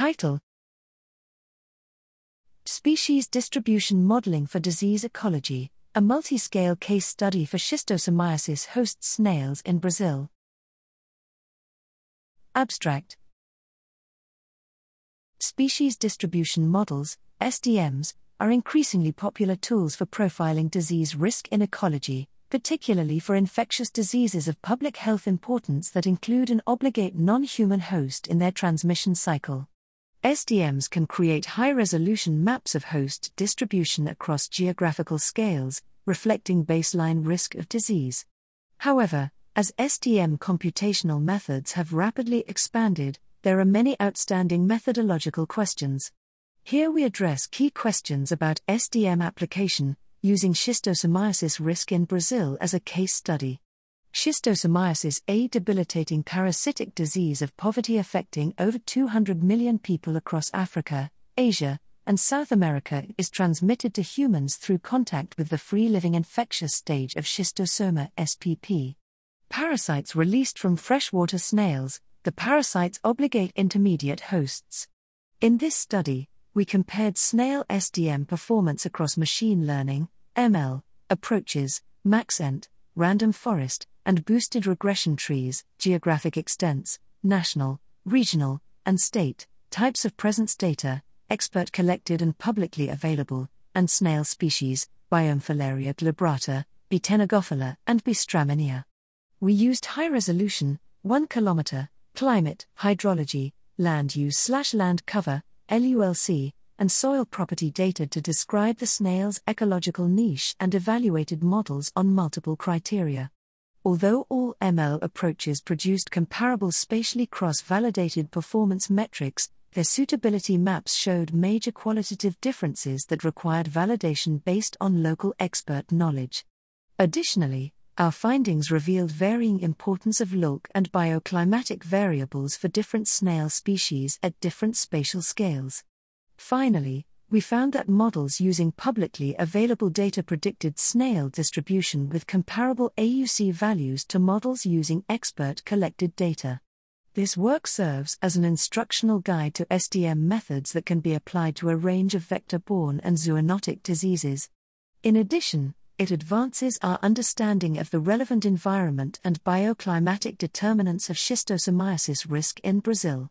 Title Species Distribution Modeling for Disease Ecology, a multi scale case study for schistosomiasis host snails in Brazil. Abstract Species distribution models, SDMs, are increasingly popular tools for profiling disease risk in ecology, particularly for infectious diseases of public health importance that include an obligate non human host in their transmission cycle. SDMs can create high resolution maps of host distribution across geographical scales, reflecting baseline risk of disease. However, as SDM computational methods have rapidly expanded, there are many outstanding methodological questions. Here we address key questions about SDM application, using schistosomiasis risk in Brazil as a case study. Schistosomiasis, a debilitating parasitic disease of poverty affecting over 200 million people across Africa, Asia, and South America, is transmitted to humans through contact with the free living infectious stage of schistosoma SPP. Parasites released from freshwater snails, the parasites obligate intermediate hosts. In this study, we compared snail SDM performance across machine learning, ML, approaches, Maxent, random forest, and boosted regression trees, geographic extents, national, regional, and state, types of presence data, expert collected and publicly available, and snail species, Biomphalaria glabrata, B. tenagophila, and B. straminea. We used high resolution, 1 km, climate, hydrology, land use slash land cover, LULC, and soil property data to describe the snail's ecological niche and evaluated models on multiple criteria. Although all ML approaches produced comparable spatially cross validated performance metrics, their suitability maps showed major qualitative differences that required validation based on local expert knowledge. Additionally, our findings revealed varying importance of LULC and bioclimatic variables for different snail species at different spatial scales. Finally, we found that models using publicly available data predicted snail distribution with comparable AUC values to models using expert collected data. This work serves as an instructional guide to SDM methods that can be applied to a range of vector borne and zoonotic diseases. In addition, it advances our understanding of the relevant environment and bioclimatic determinants of schistosomiasis risk in Brazil.